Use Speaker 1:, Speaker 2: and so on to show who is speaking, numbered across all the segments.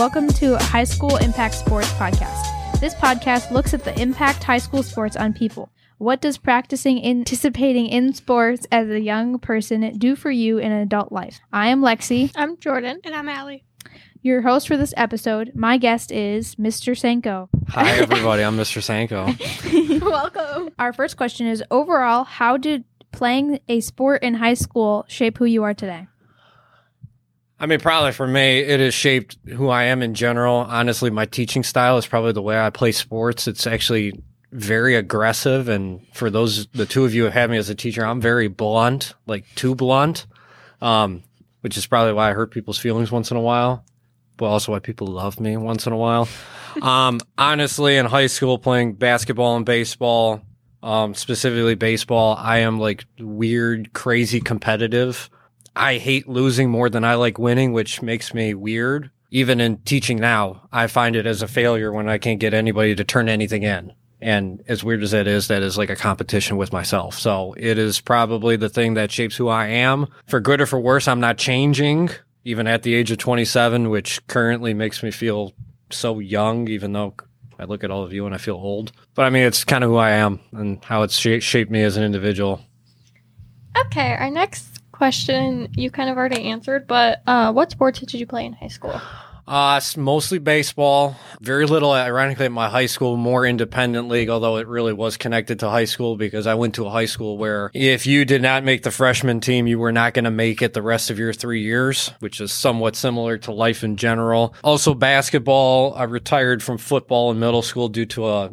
Speaker 1: welcome to High School Impact Sports Podcast. This podcast looks at the impact high school sports on people. What does practicing anticipating in sports as a young person do for you in an adult life? I am Lexi,
Speaker 2: I'm Jordan.
Speaker 3: And I'm Allie.
Speaker 1: your host for this episode. My guest is Mr. Sanko.
Speaker 4: Hi, everybody. I'm Mr. Sanko.
Speaker 3: Welcome.
Speaker 1: Our first question is overall, how did playing a sport in high school shape who you are today?
Speaker 4: I mean, probably for me, it has shaped who I am in general. Honestly, my teaching style is probably the way I play sports. It's actually very aggressive. And for those, the two of you who have me as a teacher, I'm very blunt, like too blunt, um, which is probably why I hurt people's feelings once in a while, but also why people love me once in a while. um, honestly, in high school, playing basketball and baseball, um, specifically baseball, I am like weird, crazy competitive. I hate losing more than I like winning, which makes me weird. Even in teaching now, I find it as a failure when I can't get anybody to turn anything in. And as weird as that is, that is like a competition with myself. So it is probably the thing that shapes who I am. For good or for worse, I'm not changing, even at the age of 27, which currently makes me feel so young, even though I look at all of you and I feel old. But I mean, it's kind of who I am and how it's sha- shaped me as an individual.
Speaker 2: Okay, our next question you kind of already answered, but uh, what sports did you play in high school?
Speaker 4: Uh, it's mostly baseball. Very little, ironically, at my high school, more independent league, although it really was connected to high school because I went to a high school where if you did not make the freshman team, you were not going to make it the rest of your three years, which is somewhat similar to life in general. Also, basketball. I retired from football in middle school due to a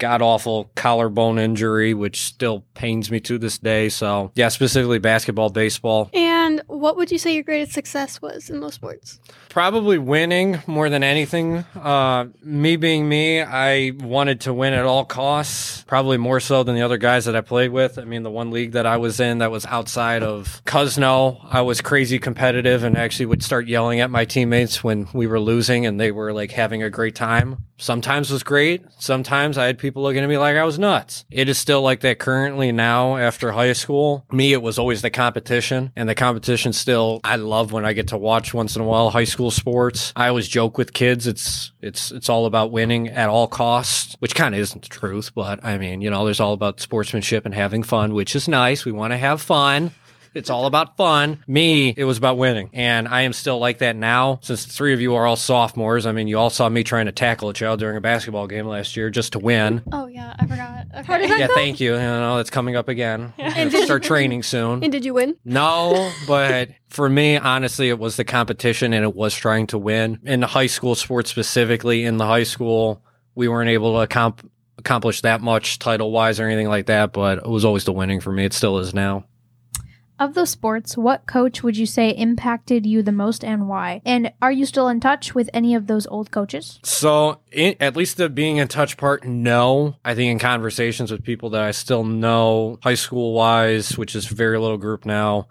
Speaker 4: god awful collarbone injury, which still pains me to this day. So, yeah, specifically basketball, baseball.
Speaker 3: And what would you say your greatest success was in those sports?
Speaker 4: Probably winning more than anything. Uh, me being me, I wanted to win at all costs. Probably more so than the other guys that I played with. I mean, the one league that I was in that was outside of Cuzno, I was crazy competitive and actually would start yelling at my teammates when we were losing and they were like having a great time. Sometimes was great. Sometimes I had people looking at me like I was nuts. It is still like that currently now after high school. Me, it was always the competition and the competition still, I love when I get to watch once in a while high school sports. I always joke with kids. It's, it's, it's all about winning at all costs, which kind of isn't the truth, but I mean, you know, there's all about sportsmanship and having fun, which is nice. We want to have fun. It's all about fun. Me, it was about winning. And I am still like that now. Since the three of you are all sophomores, I mean, you all saw me trying to tackle a child during a basketball game last year just to win.
Speaker 2: Oh yeah, I forgot. Okay.
Speaker 3: How did that
Speaker 4: Yeah,
Speaker 3: go?
Speaker 4: thank you. You know, it's coming up again.
Speaker 3: And did-
Speaker 4: start training soon.
Speaker 3: And did you win?
Speaker 4: No, but for me, honestly, it was the competition and it was trying to win. In the high school sports specifically, in the high school, we weren't able to accom- accomplish that much title wise or anything like that, but it was always the winning for me. It still is now.
Speaker 1: Of those sports, what coach would you say impacted you the most and why? And are you still in touch with any of those old coaches?
Speaker 4: So, in, at least the being in touch part, no. I think in conversations with people that I still know, high school wise, which is very little group now,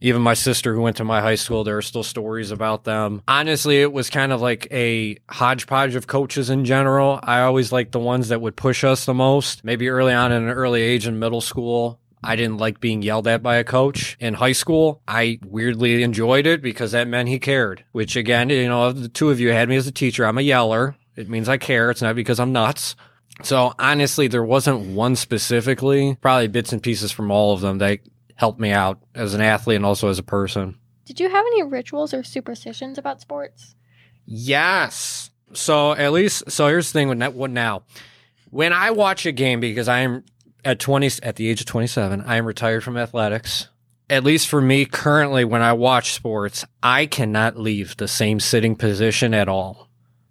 Speaker 4: even my sister who went to my high school, there are still stories about them. Honestly, it was kind of like a hodgepodge of coaches in general. I always liked the ones that would push us the most. Maybe early on in an early age in middle school, I didn't like being yelled at by a coach. In high school, I weirdly enjoyed it because that meant he cared, which again, you know, the two of you had me as a teacher. I'm a yeller. It means I care. It's not because I'm nuts. So honestly, there wasn't one specifically, probably bits and pieces from all of them that helped me out as an athlete and also as a person.
Speaker 2: Did you have any rituals or superstitions about sports?
Speaker 4: Yes. So at least, so here's the thing with what now? When I watch a game, because I am at 20, at the age of 27, I am retired from athletics. At least for me currently, when I watch sports, I cannot leave the same sitting position at all.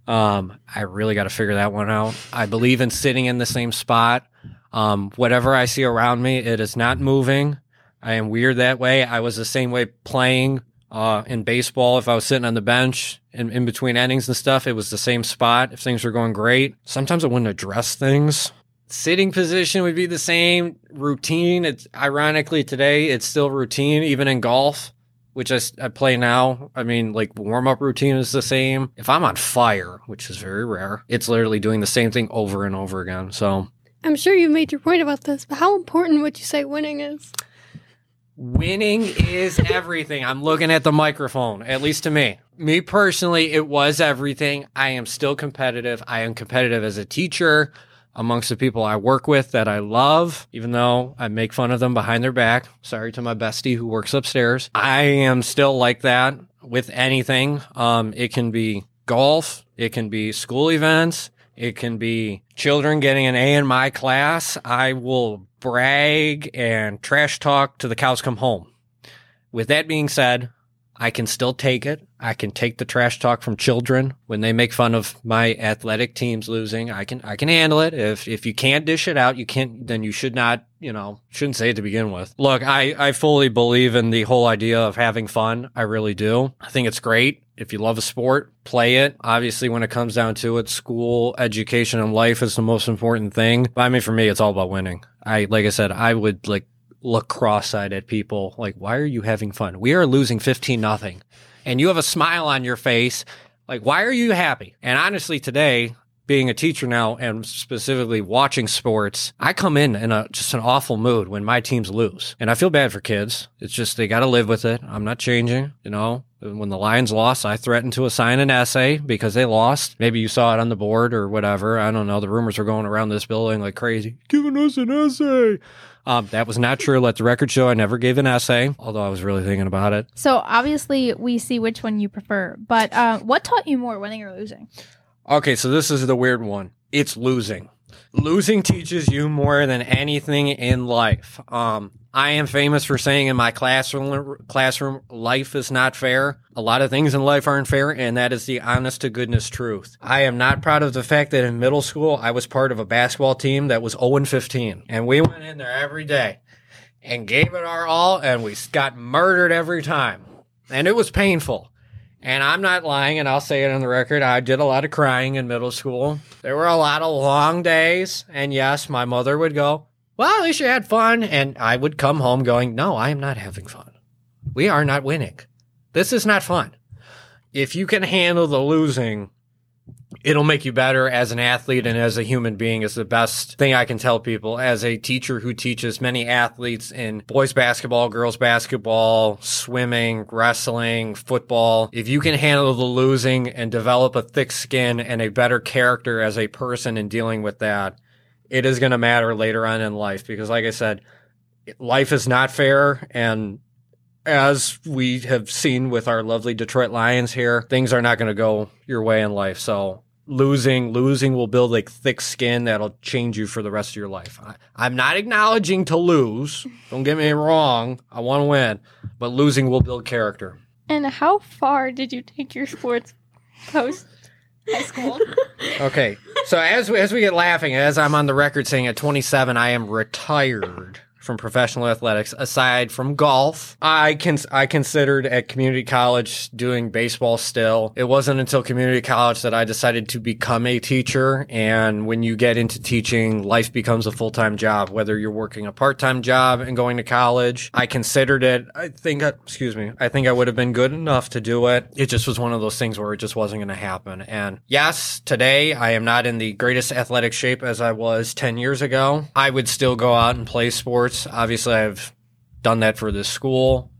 Speaker 4: Um, I really got to figure that one out. I believe in sitting in the same spot. Um, whatever I see around me, it is not moving. I am weird that way. I was the same way playing uh, in baseball. If I was sitting on the bench in, in between innings and stuff, it was the same spot. If things were going great, sometimes I wouldn't address things. Sitting position would be the same routine. It's ironically today, it's still routine, even in golf, which I, I play now. I mean, like warm up routine is the same. If I'm on fire, which is very rare, it's literally doing the same thing over and over again. So
Speaker 3: I'm sure you made your point about this, but how important would you say winning is?
Speaker 4: Winning is everything. I'm looking at the microphone, at least to me. Me personally, it was everything. I am still competitive. I am competitive as a teacher amongst the people I work with that I love, even though I make fun of them behind their back. Sorry to my bestie who works upstairs. I am still like that with anything. Um, it can be golf. It can be school events. It can be children getting an A in my class. I will brag and trash talk to the cows come home. With that being said, I can still take it. I can take the trash talk from children when they make fun of my athletic teams losing. I can I can handle it. If if you can't dish it out, you can't then you should not, you know, shouldn't say it to begin with. Look, I I fully believe in the whole idea of having fun. I really do. I think it's great. If you love a sport, play it. Obviously, when it comes down to it, school, education, and life is the most important thing. But I mean, for me, it's all about winning. I, like I said, I would like look cross-eyed at people like, why are you having fun? We are losing 15 nothing and you have a smile on your face. Like, why are you happy? And honestly, today, being a teacher now and specifically watching sports, I come in in a, just an awful mood when my teams lose. And I feel bad for kids. It's just they got to live with it. I'm not changing, you know. When the Lions lost, I threatened to assign an essay because they lost. Maybe you saw it on the board or whatever. I don't know. The rumors are going around this building like crazy. Giving us an essay. Um, that was not true. Let the record show I never gave an essay, although I was really thinking about it.
Speaker 1: So obviously, we see which one you prefer. But uh, what taught you more, winning or losing?
Speaker 4: Okay, so this is the weird one. It's losing. Losing teaches you more than anything in life. Um, I am famous for saying in my classroom, classroom, life is not fair. A lot of things in life aren't fair, and that is the honest to goodness truth. I am not proud of the fact that in middle school, I was part of a basketball team that was 0 15, and we went in there every day and gave it our all, and we got murdered every time. And it was painful. And I'm not lying, and I'll say it on the record. I did a lot of crying in middle school. There were a lot of long days. And yes, my mother would go, Well, at least you had fun. And I would come home going, No, I am not having fun. We are not winning. This is not fun. If you can handle the losing, it'll make you better as an athlete and as a human being is the best thing I can tell people as a teacher who teaches many athletes in boys basketball, girls basketball, swimming, wrestling, football. If you can handle the losing and develop a thick skin and a better character as a person in dealing with that, it is going to matter later on in life because like I said, life is not fair and as we have seen with our lovely Detroit Lions here, things are not going to go your way in life. So losing, losing will build like thick skin that'll change you for the rest of your life. I, am not acknowledging to lose. Don't get me wrong. I want to win, but losing will build character.
Speaker 2: And how far did you take your sports post high school?
Speaker 4: okay. So as we, as we get laughing, as I'm on the record saying at 27, I am retired from professional athletics aside from golf. I can I considered at community college doing baseball still. It wasn't until community college that I decided to become a teacher and when you get into teaching, life becomes a full-time job whether you're working a part-time job and going to college. I considered it. I think excuse me. I think I would have been good enough to do it. It just was one of those things where it just wasn't going to happen. And yes, today I am not in the greatest athletic shape as I was 10 years ago. I would still go out and play sports sports. Obviously, I've done that for this school.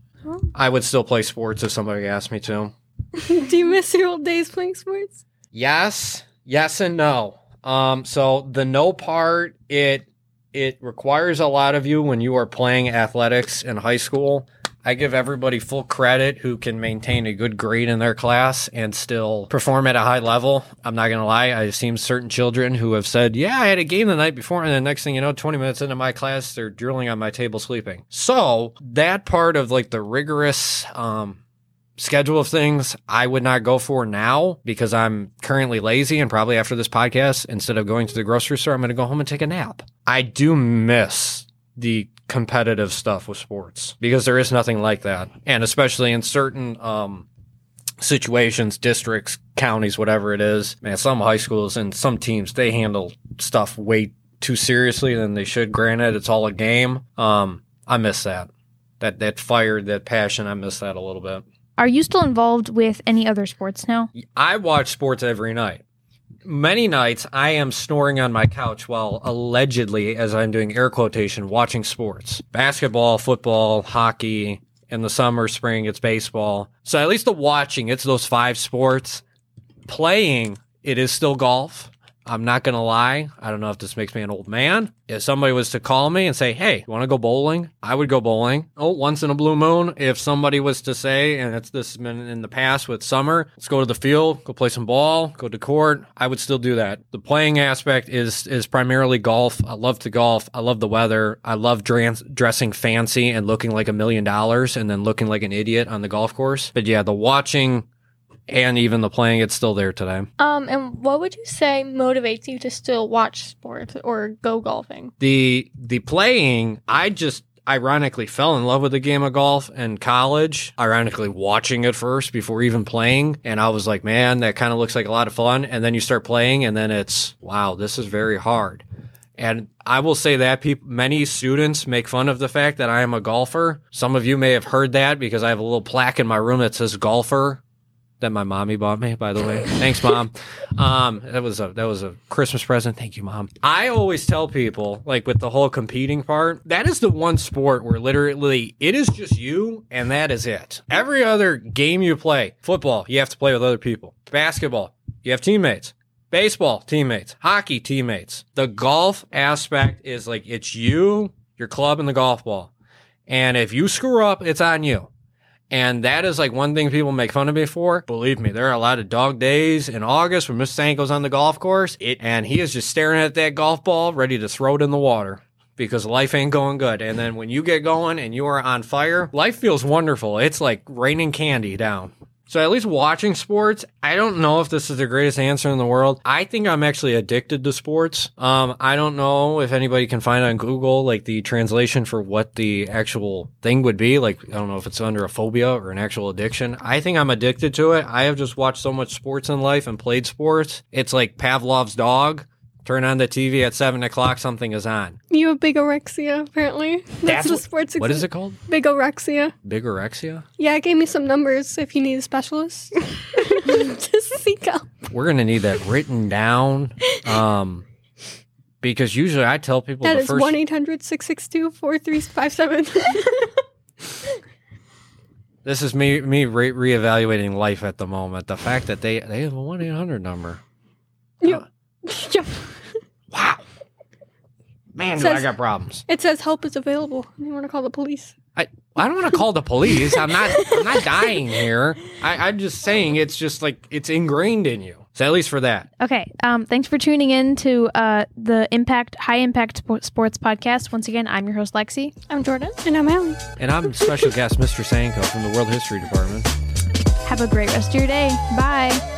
Speaker 4: I would still play sports if somebody asked me to.
Speaker 3: Do you miss your old days playing sports?
Speaker 4: Yes, yes, and no. Um, so the no part, it it requires a lot of you when you are playing athletics in high school. I give everybody full credit who can maintain a good grade in their class and still perform at a high level. I'm not going to lie. I've seen certain children who have said, Yeah, I had a game the night before. And the next thing you know, 20 minutes into my class, they're drilling on my table sleeping. So that part of like the rigorous, um, schedule of things I would not go for now because I'm currently lazy and probably after this podcast, instead of going to the grocery store, I'm going to go home and take a nap. I do miss the competitive stuff with sports because there is nothing like that. And especially in certain um, situations, districts, counties, whatever it is, man, some high schools and some teams, they handle stuff way too seriously than they should. Granted, it's all a game. Um, I miss that. That, that fire, that passion, I miss that a little bit.
Speaker 1: Are you still involved with any other sports now?
Speaker 4: I watch sports every night. Many nights I am snoring on my couch while allegedly, as I'm doing air quotation, watching sports. Basketball, football, hockey. In the summer, spring, it's baseball. So at least the watching, it's those five sports. Playing, it is still golf. I'm not going to lie. I don't know if this makes me an old man. If somebody was to call me and say, Hey, you want to go bowling? I would go bowling. Oh, once in a blue moon. If somebody was to say, and it's this has been in the past with summer, let's go to the field, go play some ball, go to court. I would still do that. The playing aspect is, is primarily golf. I love to golf. I love the weather. I love dress, dressing fancy and looking like a million dollars and then looking like an idiot on the golf course. But yeah, the watching, and even the playing, it's still there today.
Speaker 2: Um, and what would you say motivates you to still watch sports or go golfing?
Speaker 4: The the playing, I just ironically fell in love with the game of golf in college. Ironically, watching it first before even playing, and I was like, man, that kind of looks like a lot of fun. And then you start playing, and then it's wow, this is very hard. And I will say that people, many students make fun of the fact that I am a golfer. Some of you may have heard that because I have a little plaque in my room that says golfer that my mommy bought me, by the way. Thanks, mom. Um, that was a that was a Christmas present. Thank you, mom. I always tell people, like with the whole competing part, that is the one sport where literally it is just you and that is it. Every other game you play, football, you have to play with other people. Basketball, you have teammates. Baseball, teammates. Hockey, teammates. The golf aspect is like it's you, your club, and the golf ball. And if you screw up, it's on you. And that is like one thing people make fun of me for. Believe me, there are a lot of dog days in August when Mr. Sanko's on the golf course. It, and he is just staring at that golf ball, ready to throw it in the water because life ain't going good. And then when you get going and you are on fire, life feels wonderful. It's like raining candy down. So at least watching sports, I don't know if this is the greatest answer in the world. I think I'm actually addicted to sports. Um, I don't know if anybody can find on Google like the translation for what the actual thing would be. Like I don't know if it's under a phobia or an actual addiction. I think I'm addicted to it. I have just watched so much sports in life and played sports. It's like Pavlov's dog. Turn on the TV at seven o'clock, something is on.
Speaker 3: You have bigorexia, apparently. That's,
Speaker 4: That's
Speaker 3: the
Speaker 4: what-
Speaker 3: sports.
Speaker 4: What is it called?
Speaker 3: Bigorexia.
Speaker 4: Bigorexia?
Speaker 3: Yeah, it gave me some numbers if you need a specialist. Just seek out.
Speaker 4: We're gonna need that written down. Um because usually I tell people
Speaker 3: That
Speaker 4: the
Speaker 3: is 1 800 662 4357.
Speaker 4: This is me me re- reevaluating life at the moment. The fact that they they have a one eight hundred number.
Speaker 3: Yep. Yep.
Speaker 4: Wow, man, do
Speaker 3: Says-
Speaker 4: I got problems.
Speaker 3: It says help is available. You want to call the police?
Speaker 4: I I don't want to call the police. I'm not I'm not dying here. I, I'm just saying it's just like it's ingrained in you. So at least for that.
Speaker 1: Okay. Um, thanks for tuning in to uh, the Impact High Impact Sports Podcast. Once again, I'm your host Lexi.
Speaker 2: I'm Jordan.
Speaker 3: And I'm Allie.
Speaker 4: And I'm special guest Mr. Sanko from the World History Department.
Speaker 1: Have a great rest of your day. Bye.